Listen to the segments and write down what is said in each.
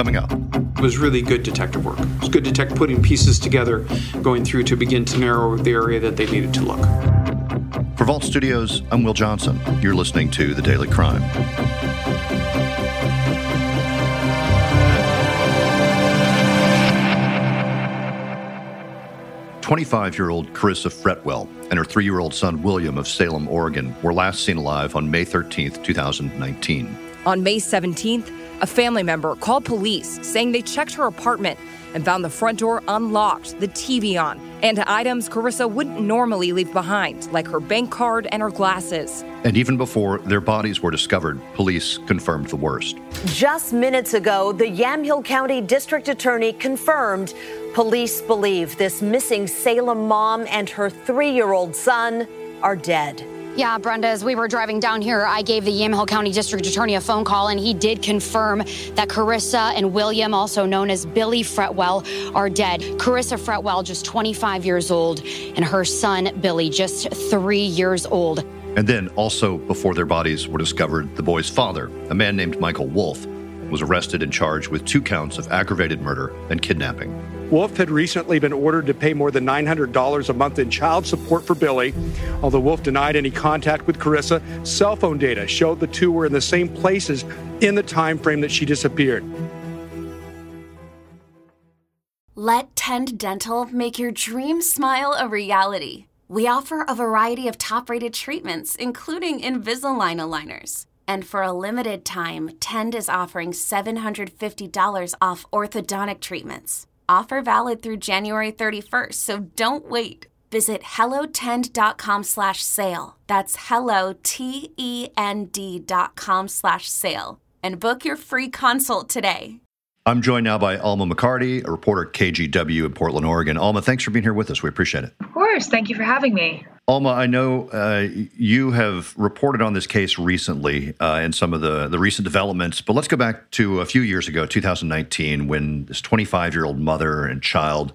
Coming up. It was really good detective work. It was good detective putting pieces together, going through to begin to narrow the area that they needed to look. For Vault Studios, I'm Will Johnson. You're listening to The Daily Crime. Twenty-five-year-old Carissa Fretwell and her three-year-old son William of Salem, Oregon, were last seen alive on May 13, 2019. On May 17th, a family member called police saying they checked her apartment and found the front door unlocked, the TV on, and items Carissa wouldn't normally leave behind, like her bank card and her glasses. And even before their bodies were discovered, police confirmed the worst. Just minutes ago, the Yamhill County District Attorney confirmed police believe this missing Salem mom and her three year old son are dead. Yeah, Brenda, as we were driving down here, I gave the Yamhill County District Attorney a phone call, and he did confirm that Carissa and William, also known as Billy Fretwell, are dead. Carissa Fretwell, just 25 years old, and her son, Billy, just three years old. And then, also before their bodies were discovered, the boy's father, a man named Michael Wolfe, was arrested and charged with two counts of aggravated murder and kidnapping. Wolfe had recently been ordered to pay more than $900 a month in child support for Billy. Although Wolfe denied any contact with Carissa, cell phone data showed the two were in the same places in the time frame that she disappeared. Let Tend Dental make your dream smile a reality. We offer a variety of top rated treatments, including Invisalign aligners. And for a limited time, Tend is offering $750 off orthodontic treatments. Offer valid through January 31st, so don't wait. Visit hellotend.com slash sale. That's hello, T-E-N-D dot com slash sale. And book your free consult today. I'm joined now by Alma McCarty, a reporter at KGW in Portland, Oregon. Alma, thanks for being here with us. We appreciate it. Of course. Thank you for having me. Alma, I know uh, you have reported on this case recently uh, and some of the, the recent developments, but let's go back to a few years ago, 2019, when this 25 year old mother and child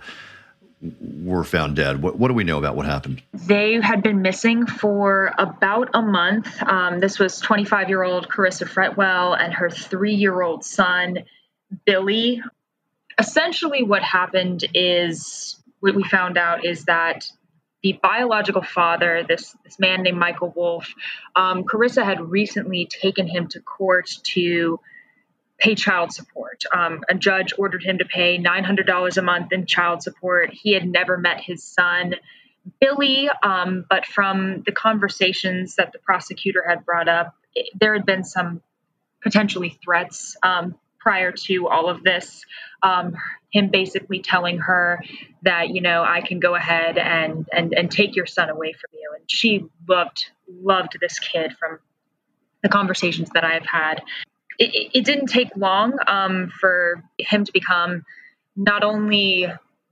were found dead. What, what, do we know about what happened? They had been missing for about a month. Um, this was 25 year old Carissa Fretwell and her three year old son, Billy. Essentially, what happened is what we found out is that the biological father, this, this man named Michael Wolfe, um, Carissa had recently taken him to court to pay child support. Um, a judge ordered him to pay $900 a month in child support. He had never met his son, Billy, um, but from the conversations that the prosecutor had brought up, it, there had been some potentially threats um, prior to all of this. Um, him basically telling her that you know I can go ahead and and and take your son away from you, and she loved loved this kid from the conversations that I've had. It, it didn't take long um, for him to become not only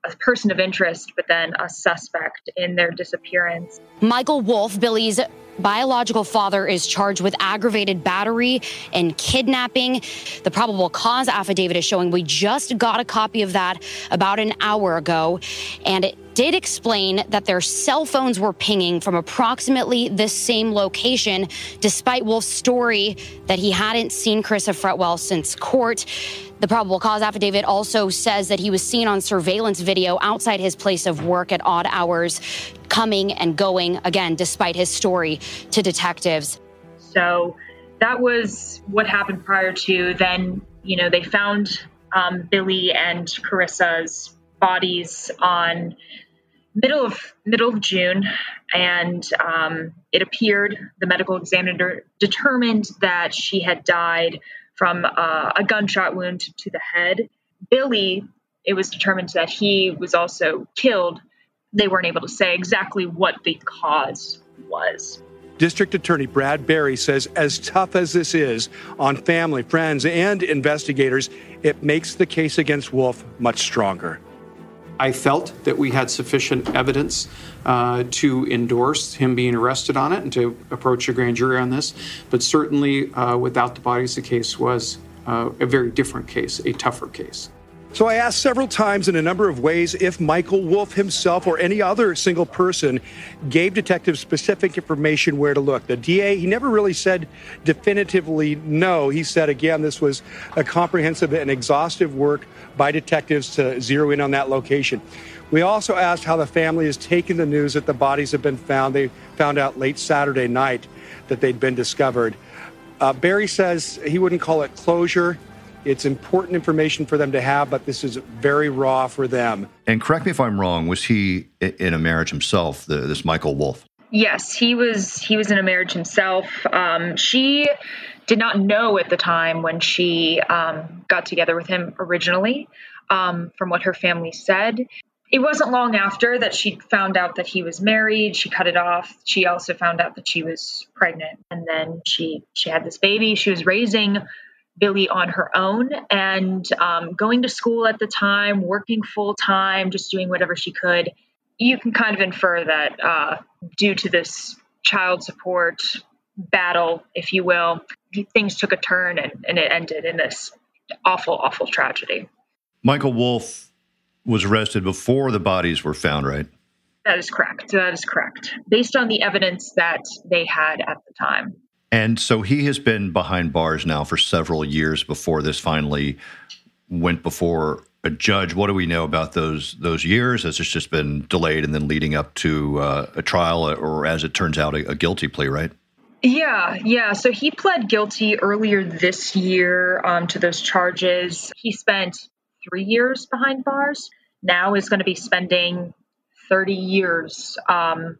a person of interest, but then a suspect in their disappearance. Michael Wolfe, Billy's biological father is charged with aggravated battery and kidnapping. The probable cause affidavit is showing we just got a copy of that about an hour ago, and it did explain that their cell phones were pinging from approximately the same location, despite Wolfe's story that he hadn't seen Carissa Fretwell since court. The probable cause affidavit also says that he was seen on surveillance video outside his place of work at odd hours, coming and going, again, despite his story to detectives. So that was what happened prior to. Then, you know, they found um, Billy and Carissa's bodies on middle of middle of June, and um, it appeared the medical examiner determined that she had died from uh, a gunshot wound to the head. Billy, it was determined that he was also killed. They weren't able to say exactly what the cause was. District Attorney Brad Berry says as tough as this is on family, friends, and investigators, it makes the case against Wolfe much stronger. I felt that we had sufficient evidence uh, to endorse him being arrested on it and to approach a grand jury on this. But certainly, uh, without the bodies, the case was uh, a very different case, a tougher case. So I asked several times in a number of ways if Michael Wolfe himself or any other single person gave detectives specific information where to look. The DA, he never really said definitively no. He said, again, this was a comprehensive and exhaustive work by detectives to zero in on that location. We also asked how the family has taken the news that the bodies have been found. They found out late Saturday night that they'd been discovered. Uh, Berry says he wouldn't call it closure. It's important information for them to have, but this is very raw for them. And correct me if I'm wrong, was he in a marriage himself, the, this Michael Wolfe? Yes, he was he was in a marriage himself. Um, she did not know at the time when she um, got together with him originally, um, from what her family said. It wasn't long after that she found out that he was married. She cut it off. She also found out that she was pregnant, and then she she had this baby. She was raising Billy on her own and um, going to school at the time, working full time, just doing whatever she could. You can kind of infer that uh, due to this child support battle, if you will, things took a turn and, and it ended in this awful, awful tragedy. Michael Wolfe was arrested before the bodies were found, right? That is correct. That is correct. Based on the evidence that they had at the time. And so he has been behind bars now for several years before this finally went before a judge. What do we know about those those years? Has this just been delayed and then leading up to uh, a trial, or as it turns out, a, a, guilty plea? Right. Yeah, yeah. So he pled guilty earlier this year um, to those charges. He spent three years behind bars. Now is going to be spending thirty years um,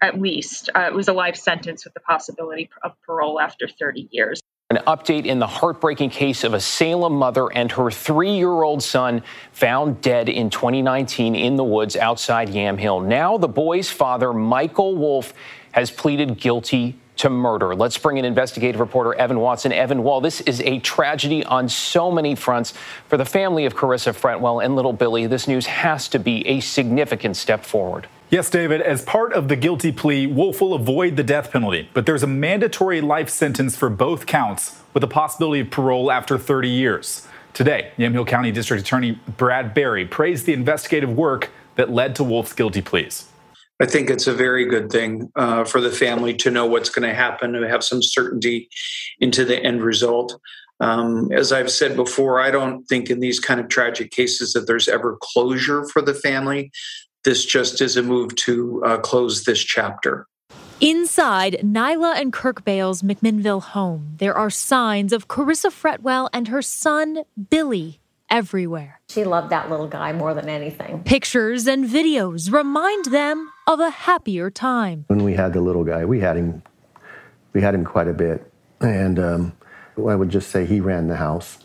at least. Uh, it was a life sentence with the possibility of parole after 30 years. An update in the heartbreaking case of a Salem mother and her three year old son found dead in 2019 in the woods outside Yamhill. Now, the boy's father, Michael Wolfe, has pleaded guilty to murder. Let's bring in investigative reporter Evan Watson. Evan, while this is a tragedy on so many fronts for the family of Carissa Fretwell and little Billy, this news has to be a significant step forward. Yes, David, as part of the guilty plea, Wolfe will avoid the death penalty, but there's a mandatory life sentence for both counts with a possibility of parole after 30 years. Today, Yamhill County District Attorney Brad Berry praised the investigative work that led to Wolfe's guilty pleas. I think it's a very good thing uh, for the family to know what's going to happen, to have some certainty into the end result. Um, as I've said before, I don't think in these kind of tragic cases that there's ever closure for the family this just is a move to uh, close this chapter. Inside Nyla and Kirk Bale's McMinnville home, there are signs of Carissa Fretwell and her son, Billy, everywhere. She loved that little guy more than anything. Pictures and videos remind them of a happier time. When we had the little guy, we had him, we had him quite a bit, and um, I would just say he ran the house.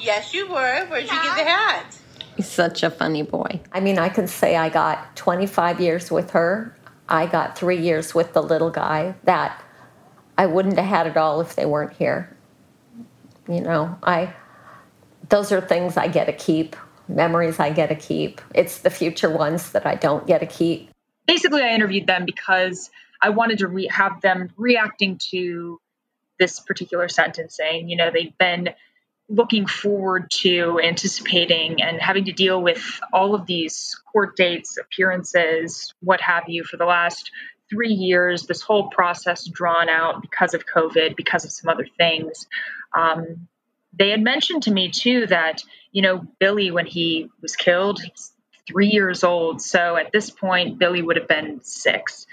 Yes, you were. Where'd you get the hat? He's such a funny boy. I mean, I can say I got 25 years with her. I got three years with the little guy that I wouldn't have had it all if they weren't here. You know, I those are things I get to keep, memories I get to keep. It's the future ones that I don't get to keep. Basically, I interviewed them because I wanted to re- have them reacting to this particular sentencing. You know, they've been looking forward to anticipating and having to deal with all of these court dates, appearances, what have you, for the last three years, this whole process drawn out because of COVID, because of some other things. Um, they had mentioned to me too that, you know, Billy, when he was killed, he was three years old. So at this point, Billy would have been six.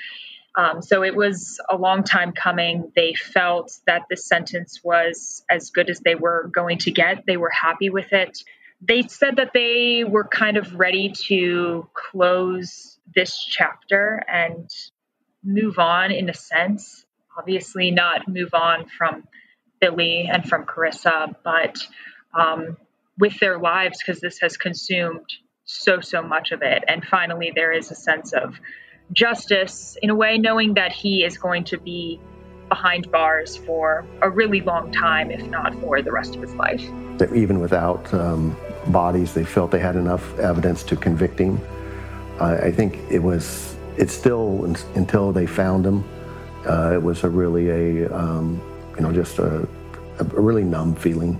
Um, so it was a long time coming. They felt that the sentence was as good as they were going to get. They were happy with it. They said that they were kind of ready to close this chapter and move on in a sense. Obviously, not move on from Billy and from Carissa, but um, with their lives because this has consumed so, so much of it. And finally, there is a sense of justice in a way, knowing that he is going to be behind bars for a really long time, if not for the rest of his life. Even without um, bodies, they felt they had enough evidence to convict him. I think it was, it's still until they found him, uh, it was a really a, um, you know, just a, a really numb feeling.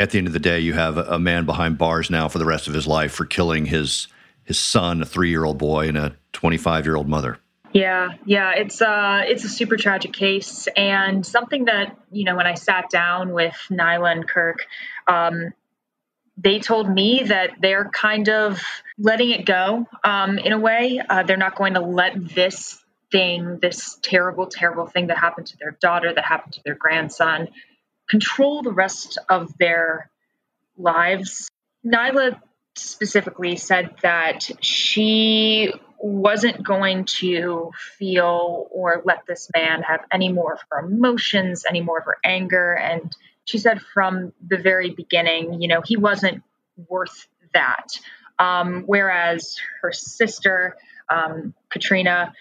at the end of the day, you have a man behind bars now for the rest of his life for killing his his son, a three year old boy, and a twenty five year old mother. Yeah, yeah, it's uh it's a super tragic case and something that you know when I sat down with Nyla and Kirk, um, they told me that they're kind of letting it go um, in a way. Uh, they're not going to let this thing, this terrible, terrible thing that happened to their daughter, that happened to their grandson, control the rest of their lives. Nyla specifically said that she wasn't going to feel or let this man have any more of her emotions, any more of her anger. And she said from the very beginning, you know, he wasn't worth that. Um, whereas her sister, um, Katrina,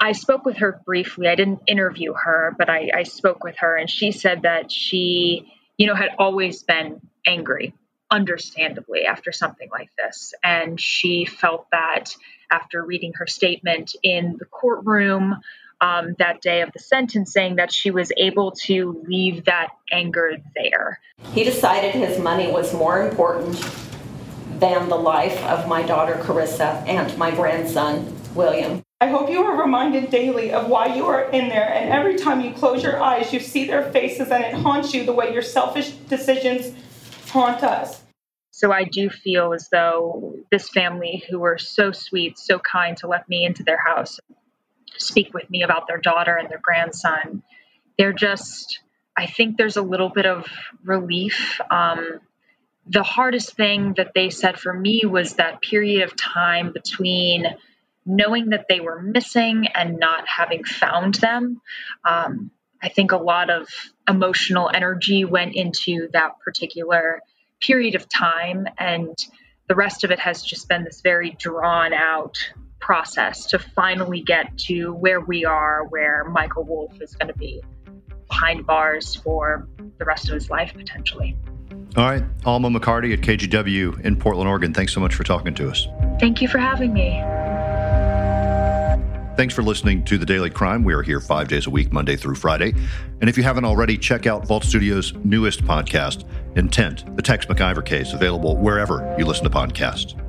I spoke with her briefly. I didn't interview her, but I, I spoke with her, and she said that she, you know, had always been angry, understandably, after something like this. And she felt that after reading her statement in the courtroom um, that day of the sentencing, that she was able to leave that anger there. He decided his money was more important than the life of my daughter Carissa and my grandson William. I hope you are reminded daily of why you are in there, and every time you close your eyes, you see their faces, and it haunts you the way your selfish decisions haunt us. So I do feel as though this family, who were so sweet, so kind to let me into their house, speak with me about their daughter and their grandson, they're just, I think there's a little bit of relief. Um, the hardest thing that they said for me was that period of time between knowing that they were missing and not having found them. Um, I think a lot of emotional energy went into that particular period of time, and the rest of it has just been this very drawn out process to finally get to where we are, where Michael Wolfe is going to be behind bars for the rest of his life potentially. All right, Alma McCarty at KGW in Portland, Oregon. Thanks so much for talking to us. Thank you for having me. Thanks for listening to The Daily Crime. We are here five days a week, Monday through Friday. And if you haven't already, check out Vault Studios' newest podcast, Intent, the Tex McIver case, available wherever you listen to podcasts.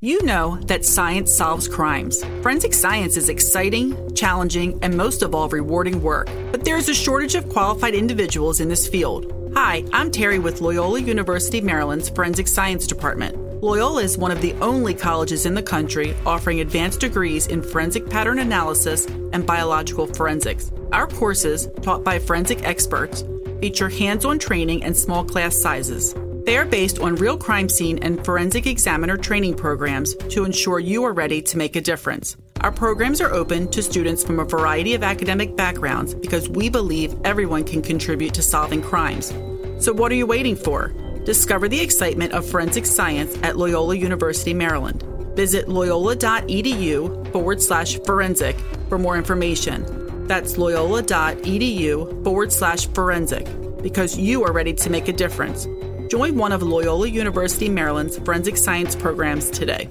You know that science solves crimes. Forensic science is exciting, challenging, and most of all, rewarding work. But there is a shortage of qualified individuals in this field. Hi, I'm Terry with Loyola University Maryland's Forensic Science Department. Loyola is one of the only colleges in the country offering advanced degrees in forensic pattern analysis and biological forensics. Our courses, taught by forensic experts, feature hands on training and small class sizes. They are based on real crime scene and forensic examiner training programs to ensure you are ready to make a difference. Our programs are open to students from a variety of academic backgrounds because we believe everyone can contribute to solving crimes. So, what are you waiting for? Discover the excitement of forensic science at Loyola University, Maryland. Visit loyola.edu forward slash forensic for more information. That's loyola.edu forward slash forensic because you are ready to make a difference. Join one of Loyola University Maryland's forensic science programs today.